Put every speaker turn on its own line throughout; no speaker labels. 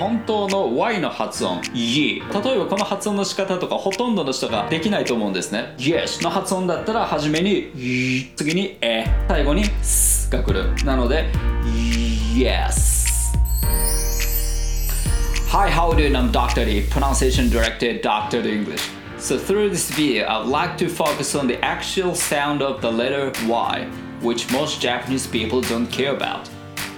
本当の Y の発音 Ye 例えばこの発音の仕方とかほとんどの人ができないと思うんですね Yes の発音だったら初めに Y 次にえ最後に S が来るなので Yes Hi, how are you I'm Dr. D, pronunciation director Dr. English. So through this video, I'd like to focus on the actual sound of the letter Y, which most Japanese people don't care about.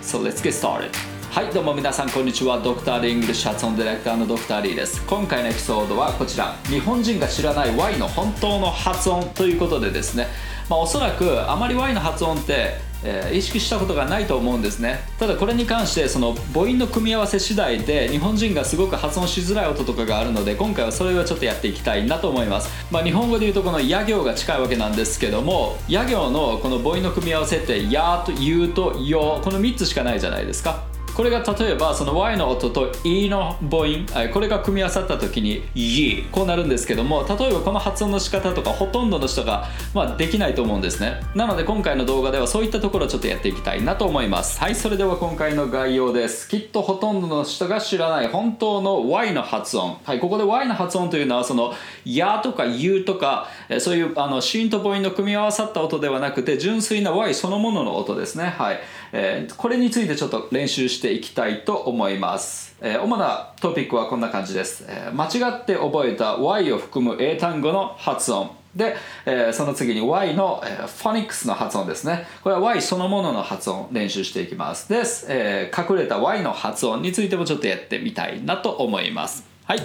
So let's get started. はい、どうも皆さんこんにちは。ドクター・リングリッシュ発音ディレクターのドクター・リーです。今回のエピソードはこちら。日本人が知らない Y の本当の発音ということでですね、まあ、おそらくあまり Y の発音ってえー、意識したことがないと思うんですねただこれに関してその母音の組み合わせ次第で日本人がすごく発音しづらい音とかがあるので今回はそれをちょっとやっていきたいなと思います、まあ、日本語で言うとこの「や行」が近いわけなんですけども「や行」のこの母音の組み合わせって「や」と「ゆ」と「よ」この3つしかないじゃないですかこれが例えばその Y の音と E の母音これが組み合わさった時に Y こうなるんですけども例えばこの発音の仕方とかほとんどの人が、まあ、できないと思うんですね。なので今回の動画ではそういったところをちょっとやっていきたいなと思います。はいそれでは今回の概要です。きっとほとんどの人が知らない本当の Y の発音。はいここで Y の発音というのはそのやとか U とかそういうあの子音と母音の組み合わさった音ではなくて純粋な Y そのものの音ですね。はい、えー、これについてちょっと練習してしていきたいと思います、えー、主なトピックはこんな感じです、えー、間違って覚えた Y を含む英単語の発音。で、えー、その次に Y の、えー、フォニックスの発音ですね。これは Y そのものの発音練習していきます。です、えー、隠れた Y の発音についてもちょっとやってみたいなと思います。はい。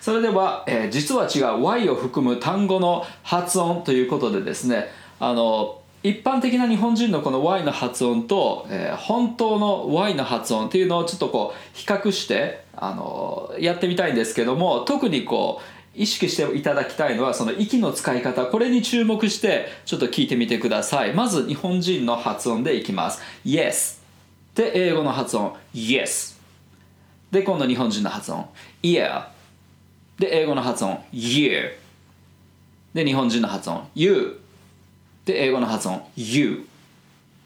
それでは、えー、実は違う Y を含む単語の発音ということでですねあの一般的な日本人のこの Y の発音と、えー、本当の Y の発音っていうのをちょっとこう比較してあのやってみたいんですけども特にこう意識していただきたいのはその息の使い方これに注目してちょっと聞いてみてください。まず日本人の発音でいきます。Yes で英語の発音。Yes で今度日本人の発音。Ear で英語の発音。Year で日本人の発音。You で英語の発音。You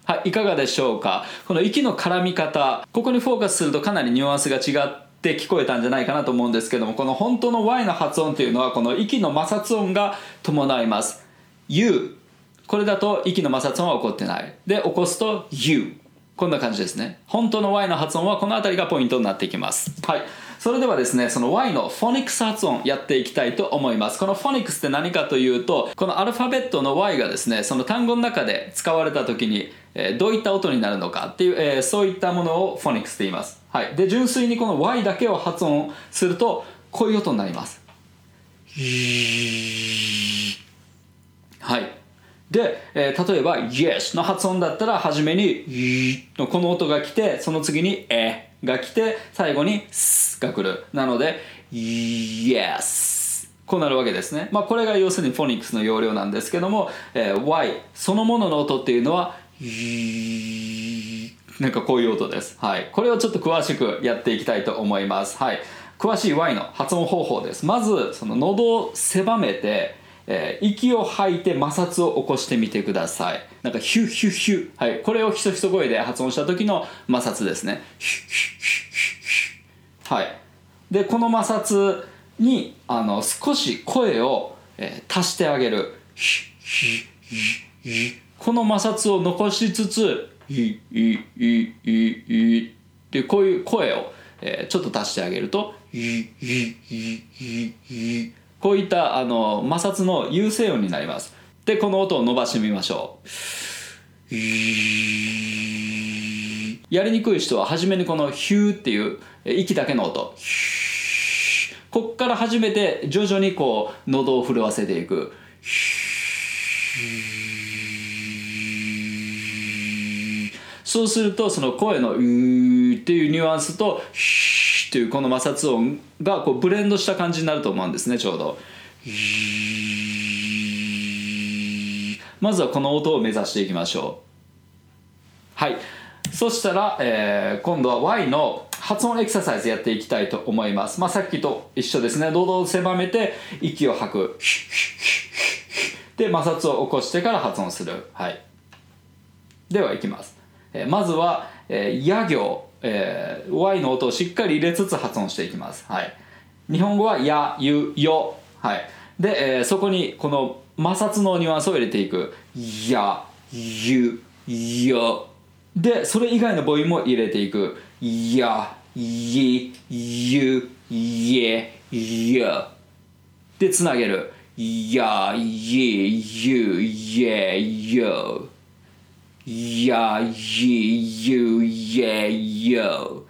はい、いかがでしょうか？この息の絡み方。ここにフォーカスするとかなりニュアンスが違って聞こえたんじゃないかなと思うんですけどもこの本当の Y の発音というのはこの息の摩擦音が伴います。You これだと息の摩擦音は起こってない。で起こすと You こんな感じですね。本当の Y の発音はこの辺りがポイントになってきます。はい。それではですねその Y のフォニックス発音やっていきたいと思います。このフォニックスって何かというとこのアルファベットの Y がですねその単語の中で使われた時に、えー、どういった音になるのかっていう、えー、そういったものをフォニックスと言います。はい。で純粋にこの Y だけを発音するとこういう音になります。はい。で、えー、例えば Yes の発音だったら初めにのこの音が来てその次にえ。が来て最後にすが来る。なので Yes こうなるわけですね。まあこれが要するにフォニックスの要領なんですけども、えー、Y そのものの音っていうのはなんかこういう音です。はい。これをちょっと詳しくやっていきたいと思います。はい。詳しい Y の発音方法です。まずその喉を狭めてえー、息を吐いて摩擦を起こしてみてください。なんかヒュッヒュッヒュッ。はい。これをひそひそ声で発音した時の摩擦ですね。ヒュッヒュッヒュッヒュッ。はい。でこの摩擦にあの少し声を、えー、足してあげる。ヒュッヒュッヒュッこの摩擦を残しつついいいいいってこういう声を、えー、ちょっと足してあげるといいいいいいこういったあの摩擦の優勢音になります。でこの音を伸ばしてみましょう。やりにくい人は初めにこのヒューっていう息だけの音。こっから始めて徐々にこう喉を震わせていく。そうするとその声の「うー」っていうニュアンスと「っていうこの摩擦音がこうブレンドした感じになると思うんですねちょうど。まずはこの音を目指していきましょう。はい。そしたら、えー、今度は Y の発音エクササイズやっていきたいと思います、まあ、さっきと一緒ですね。喉を狭めて息を吐く。で摩擦を起こしてから発音する。はい。ではいきます、えー、まずは、えー、や行。えー、Y の音をしっかり入れつつ発音していきます。はい。日本語はや、ゆ、よ。はい。で、えー、そこにこの摩擦のニュアンスを入れていく。や、ゆ、よ。で、それ以外の母音も入れていく。や、い、ゆ、え、よ。で、つなげる。や、い、ゆ、え、よ。や、い、ゆ、え、よ。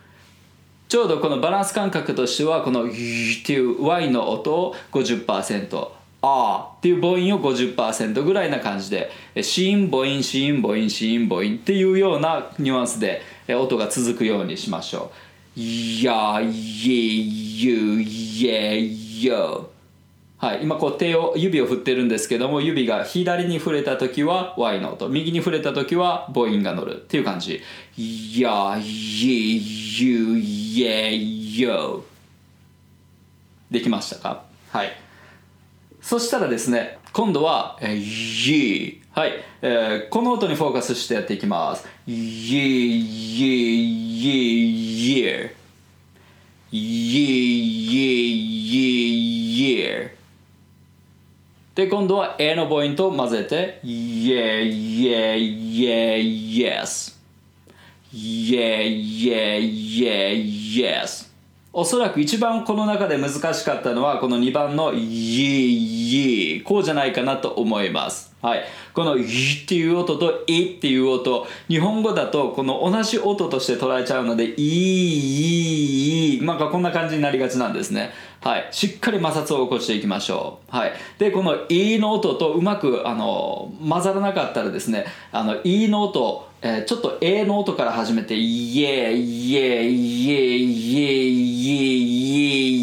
ちょうどこのバランス感覚としてはこの「っていう Y の音を50%あっていう母音を50%ぐらいな感じで子音母音子音母音子音母音っていうようなニュアンスで音が続くようにしましょう。や、い、ゆ、え、よ。はい、今こう手を指を振ってるんですけども指が左に触れた時は Y の音右に触れた時は母音が乗るっていう感じ。やいゆえよできましたか？はい。そしたらですね今度は「い」はい、えー、この音にフォーカスしてやっていきます「い」「い」「い」「い」「い」「い」で今度は A の母音と混ぜて Yeah, yeah, yeah, yes. Yeah, yeah, yeah, yes. おそらく一番この中で難しかったのはこの2番の Ye, Ye こうじゃないかなと思います。はい、この「い」っていう音と「い」っていう音。日本語だとこの同じ音として捉えちゃうので「いいいいい」なんかこんな感じになりがちなんですね。はい、しっかり摩擦を起こしていきましょう。はい、でこの「い」の音とうまくあの混ざらなかったらですね「あのい」の音えー、ちょっと A の音から始めて「イエーイエーイエーイエーイエー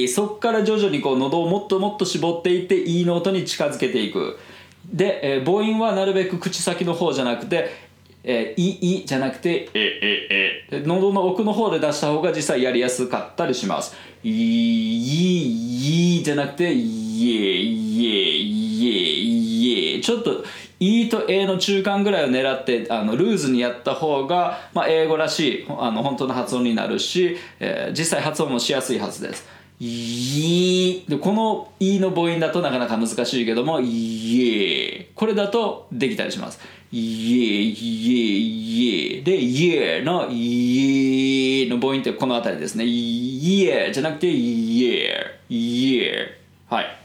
イエーそっから徐々にこう喉をもっともっと絞っていって E の音に近づけていくで、えー、母音はなるべく口先の方じゃなくてえー、い、いじゃなくて、え、え、え、喉の奥の方で出した方が実際やりやすかったりします。い、い、いじゃなくて、いえ、いえ、いえ、いえ。ちょっと、E と A の中間ぐらいを狙ってあのルーズにやった方が、まあ、英語らしいあの本当の発音になるし、えー、実際発音もしやすいはずです。いでこの「い」の母音だとなかなか難しいけども「いえ」これだとできたりします。いえいえいえで「いえ」の「いえ」の母音ってこの辺りですね「いえ」じゃなくて「いえ」「いえ」はい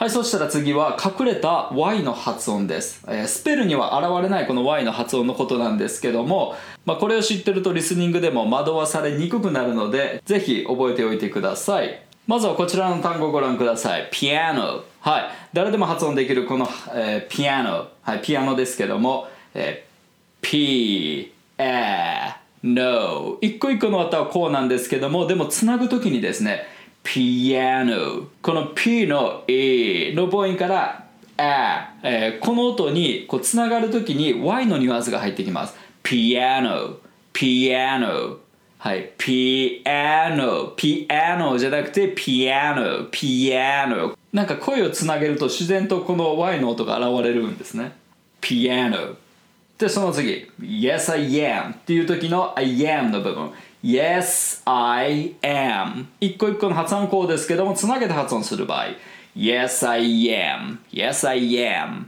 はい、そしたら次は隠れた Y の発音です。えー、スペルには現れないこの Y の発音のことなんですけども、まあ、これを知ってるとリスニングでも惑わされにくくなるので、ぜひ覚えておいてください。まずはこちらの単語をご覧ください。ピアノ。はい。誰でも発音できるこの、えー、ピアノ。はい、ピアノですけども、えー、P、A、No。一個一個の音はこうなんですけども、でもつなぐときにですね、ピアノこの P の A の母音からあ、えー、この音にこうつながるときに Y のニュアンスが入ってきますピアノピアノはい。ピアノ。ピアノじゃなくてピアノ。ピアノ。なんか声をつなげると自然とこの Y の音が現れるんですね。ピアノ。でその次。Yes I am っていう時の I am の部分。Yes, I am 一個一個の発音こうですけどもつなげて発音する場合。Yes, I am Yes, I am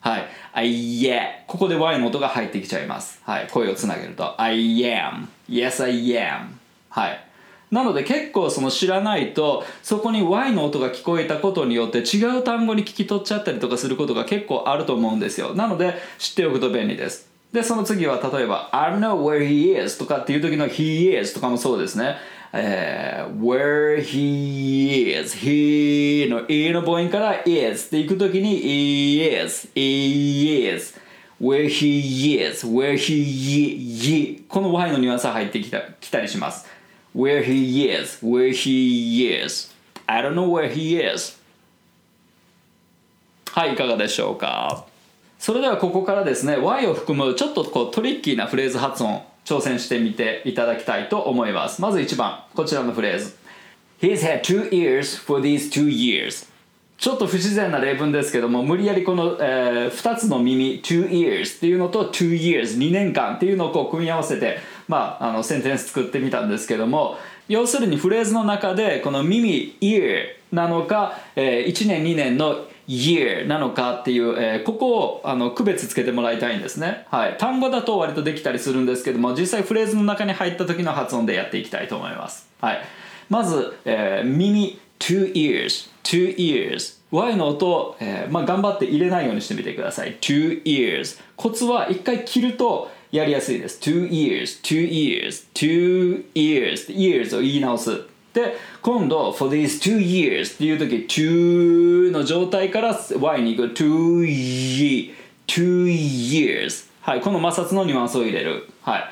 はい。I am ここで Y の音が入ってきちゃいます。はい。声をつなげると。I am Yes, I am はい。なので結構その知らないとそこに Y の音が聞こえたことによって違う単語に聞き取っちゃったりとかすることが結構あると思うんですよ。なので知っておくと便利です。で、その次は例えば I don't know where he is とかっていう時の he is とかもそうですね。えー、where he is he の e の母音から is っていくときに he is he is where he is where he is この y のニュアンスが入ってきたきたりします where he is where he is I don't know where he is はいいかがでしょうかそれではここからですね Y を含むちょっとこうトリッキーなフレーズ発音挑戦してみていただきたいと思います。まず1番こちらのフレーズ。He's had two ears for these two years. ちょっと不自然な例文ですけども無理やりこの、えー、2つの耳 two ears っていうのと two years 2年間っていうのをこう組み合わせて、まあ、あのセンテンス作ってみたんですけども要するにフレーズの中でこの耳 ear なのか、えー、1年2年の year なのかっていう、えー、ここをあの区別つけてもらいたいんですね、はい、単語だと割とできたりするんですけども実際フレーズの中に入った時の発音でやっていきたいと思います、はい、まず、えー、耳 two ears two ears Y の音、えーまあ、頑張って入れないようにしてみてください。two ears コツは一回切るとやりやすいです。two ears two ears two ears ears を言い直す。で今度 for these two years っていう時 two の状態から Y に行く。two, ye, two years はい。この摩擦のニュアンスを入れる。はい。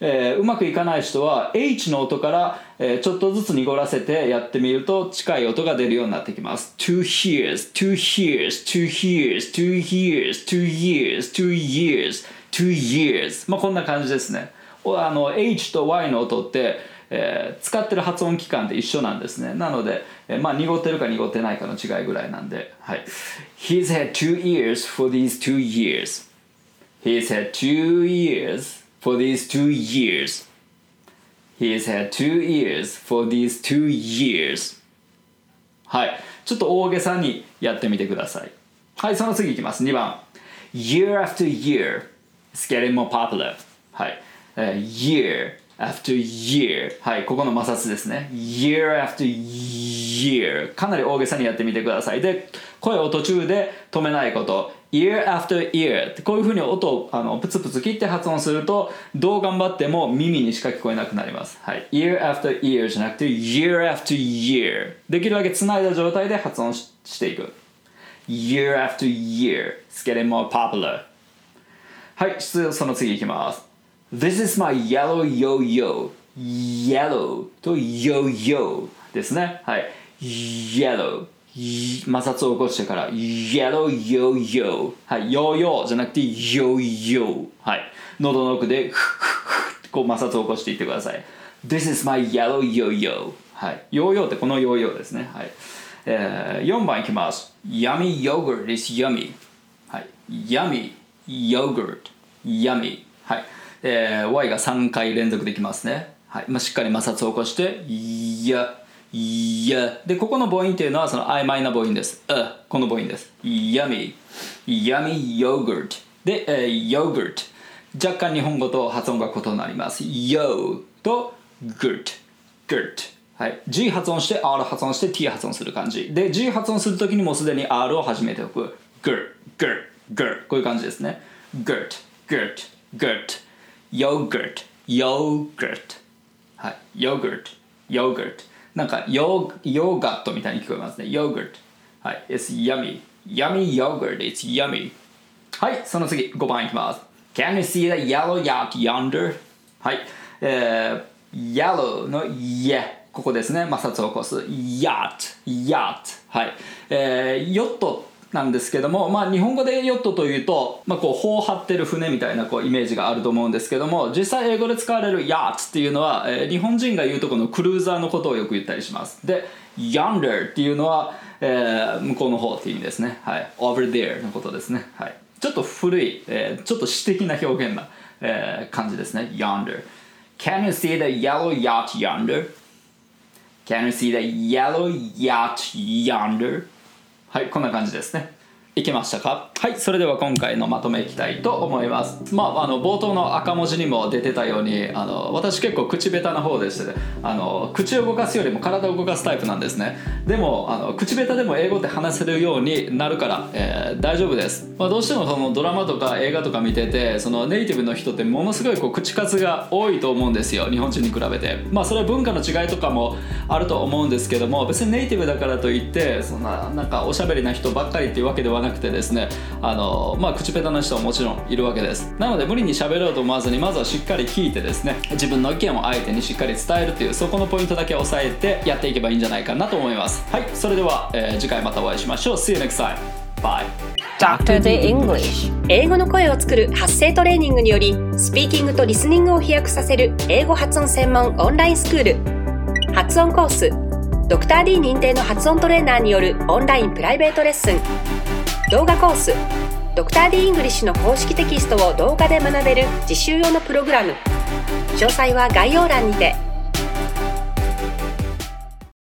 えー、うまくいかない人は H の音から、えー、ちょっとずつ濁らせてやってみると近い音が出るようになってきます。two years two years two years two years two years two years two years まあこんな感じですね。あの H と Y の音ってえー、使ってる発音期間って一緒なんですねなので、えー、まあ濁ってるか濁ってないかの違いぐらいなんで、はい、He's had two years for these two years He's had two years for these two years. He has had two years for these two years. はい。ちょっと大げさにやってみてください。はい、その次いきます。2番。Year after year, it's getting more popular. はい。Uh, year after year. はい、ここの摩擦ですね。Year after year. かなり大げさにやってみてください。で、声を途中で止めないこと。ear after ear こういうふうに音をあのプツプツ切って発音するとどう頑張っても耳にしか聞こえなくなります、はい、ear after ear じゃなくて year after year できるだけつないだ状態で発音していく year after year it's getting more popular はいその次いきます This is my yellow yo-yo yellow と yo-yo ですねはい yellow 摩擦を起こしてから Yellow Yo Yo はいヨーヨーじゃなくて Yo Yo はい喉の奥でこう摩擦を起こしていってください This is my yellow yo yo はいヨーヨーってこのヨーヨーですねはい、えー、4番いきます Yummy yogurt is yummy はい Yummy yogurt yummy はい、えー、Y が3回連続できますね。はい、まあ、しっかり摩擦を起こして Yeah いや。でここの母音っていうのはその曖昧な母音です。うこの母音です。yummy yummy yogurt で、えー、yogurt 若干日本語と発音が異なります。yo と gurt gurt はい、G 発音して R 発音して T 発音する感じ。で G 発音するときにもうすでに R を始めておく。gurt gurt gurt こういう感じですね。ヨーグルト。ヨーグルト。はい。ヨーグルト。ヨーグルト。なんかヨーグ,ヨーガットみたいに聞こえますね。ヨーグルト。はい。It's yummy. Yummy yogurt. It's yummy. はい。その次。5番いきます。Can you see the yellow yak yonder? はい、えー、Yellow の y e ここですね。摩擦を起こす。Yacht Yacht はい、えー、ヨット。なんですけども、まあ、日本語でヨットというと、まあ、こう砲を張ってる船みたいなこうイメージがあると思うんですけども実際英語で使われるヤーツっていうのは、えー、日本人が言うとこのクルーザーのことをよく言ったりします。で yonder っていうのは、えー、向こうの方っていう意味ですね、はい、over there のことですね、はい、ちょっと古い、えー、ちょっと詩的な表現な、えー、感じですね。yonder Can you see the yellow yacht yonder? Can you see the yellow yacht yonder? はいこんな感じですね。いけましたか？はいそれでは今回のまとめいきたいと思います。まああの冒頭の赤文字にも出てたようにあの私結構口下手な方でして、ね、あの口を動かすよりも体を動かすタイプなんですね。でもあの口下手でも英語って話せるようになるから、えー、大丈夫です、まあ、どうしてもそのドラマとか映画とか見ててそのネイティブの人ってものすごいこう口数が多いと思うんですよ。日本人に比べて。まあそれは文化の違いとかもあると思うんですけども別にネイティブだからといってそんななんかおしゃべりな人ばっかりっていうわけではなくてですねあのまあ口下手な人はもちろんいるわけです。なので無理に喋ろうと思わずにまずはしっかり聞いてですね自分の意見を相手にしっかり伝えるというそこのポイントだけ押さえてやっていけばいいんじゃないかなと思います。はいそれでは、えー、次回またお会いしましょう。See you next time. By
Dr. D English. 英語の声を作る発声トレーニングによりスピーキングとリスニングを飛躍させる英語発音専門オンラインスクール。発音コースドクター d 認定の発音トレーナーによるオンラインプライベートレッスン。動画コース。ドクター d イングリッシュの公式テキストを動画で学べる実習用のプログラム。詳細は概要欄にて。